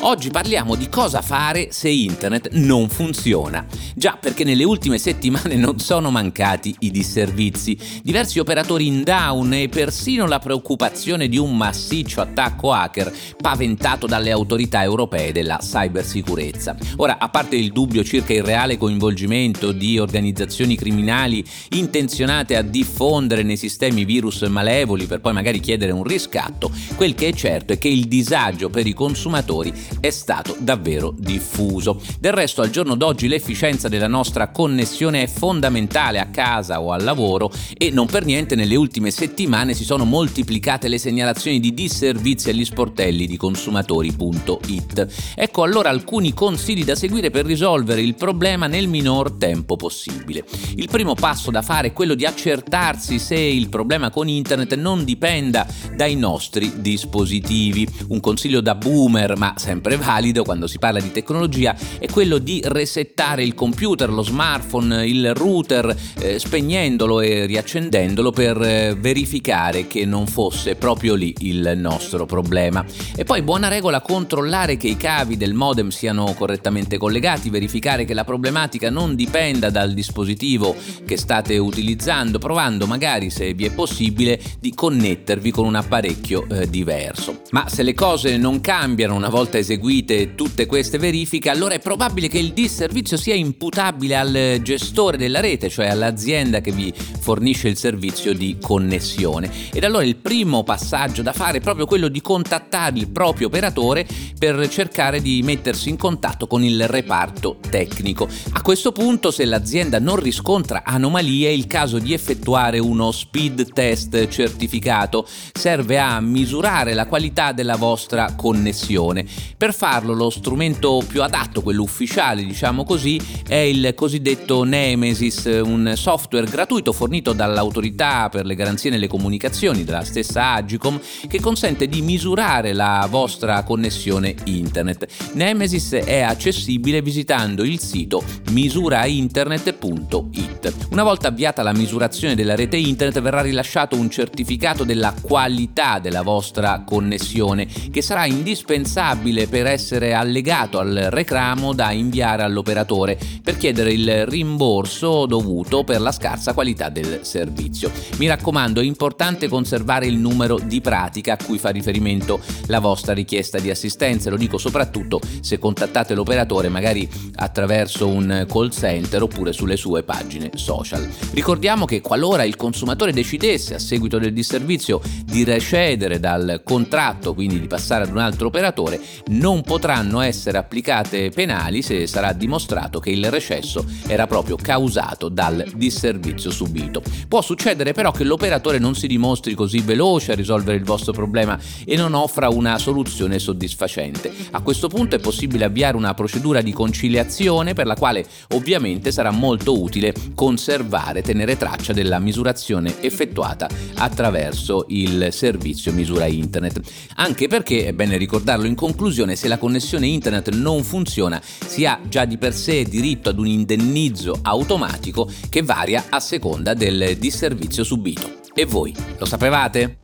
Oggi parliamo di cosa fare se internet non funziona. Già perché nelle ultime settimane non sono mancati i disservizi, diversi operatori in down e persino la preoccupazione di un massiccio attacco hacker paventato dalle autorità europee della cybersicurezza. Ora, a parte il dubbio circa il reale coinvolgimento di organizzazioni criminali intenzionate a diffondere nei sistemi virus malevoli per poi magari chiedere un riscatto, quel che è certo è che il disagio per i consumatori è stato davvero diffuso. Del resto al giorno d'oggi l'efficienza della nostra connessione è fondamentale a casa o al lavoro e non per niente nelle ultime settimane si sono moltiplicate le segnalazioni di disservizi agli sportelli di consumatori.it. Ecco allora alcuni consigli da seguire per risolvere il problema nel minor tempo possibile. Il primo passo da fare è quello di accertarsi se il problema con internet non dipenda dai nostri dispositivi. Un consiglio da boomer, ma sempre sempre valido quando si parla di tecnologia è quello di resettare il computer, lo smartphone, il router, eh, spegnendolo e riaccendendolo per eh, verificare che non fosse proprio lì il nostro problema. E poi buona regola controllare che i cavi del modem siano correttamente collegati, verificare che la problematica non dipenda dal dispositivo che state utilizzando, provando magari se vi è possibile di connettervi con un apparecchio eh, diverso. Ma se le cose non cambiano una volta eseguite eseguite tutte queste verifiche, allora è probabile che il disservizio sia imputabile al gestore della rete, cioè all'azienda che vi fornisce il servizio di connessione. Ed allora il primo passaggio da fare è proprio quello di contattare il proprio operatore per cercare di mettersi in contatto con il reparto tecnico. A questo punto, se l'azienda non riscontra anomalie, è il caso di effettuare uno speed test certificato. Serve a misurare la qualità della vostra connessione. Per farlo lo strumento più adatto, quello ufficiale diciamo così, è il cosiddetto Nemesis, un software gratuito fornito dall'autorità per le garanzie nelle comunicazioni della stessa Agicom che consente di misurare la vostra connessione internet. Nemesis è accessibile visitando il sito misurainternet.it. Una volta avviata la misurazione della rete internet verrà rilasciato un certificato della qualità della vostra connessione che sarà indispensabile per essere allegato al reclamo da inviare all'operatore per chiedere il rimborso dovuto per la scarsa qualità del servizio. Mi raccomando, è importante conservare il numero di pratica a cui fa riferimento la vostra richiesta di assistenza, lo dico soprattutto se contattate l'operatore magari attraverso un call center oppure sulle sue pagine social. Ricordiamo che qualora il consumatore decidesse a seguito del disservizio di recedere dal contratto, quindi di passare ad un altro operatore, non potranno essere applicate penali se sarà dimostrato che il recesso era proprio causato dal disservizio subito. Può succedere però che l'operatore non si dimostri così veloce a risolvere il vostro problema e non offra una soluzione soddisfacente. A questo punto è possibile avviare una procedura di conciliazione per la quale ovviamente sarà molto utile conservare, tenere traccia della misurazione effettuata attraverso il servizio misura internet. Anche perché, è bene ricordarlo in conclusione, connessione, se la connessione internet non funziona, si ha già di per sé diritto ad un indennizzo automatico che varia a seconda del disservizio subito. E voi lo sapevate?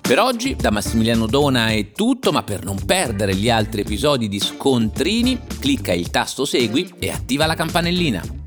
Per oggi da Massimiliano Dona è tutto, ma per non perdere gli altri episodi di Scontrini, clicca il tasto Segui e attiva la campanellina.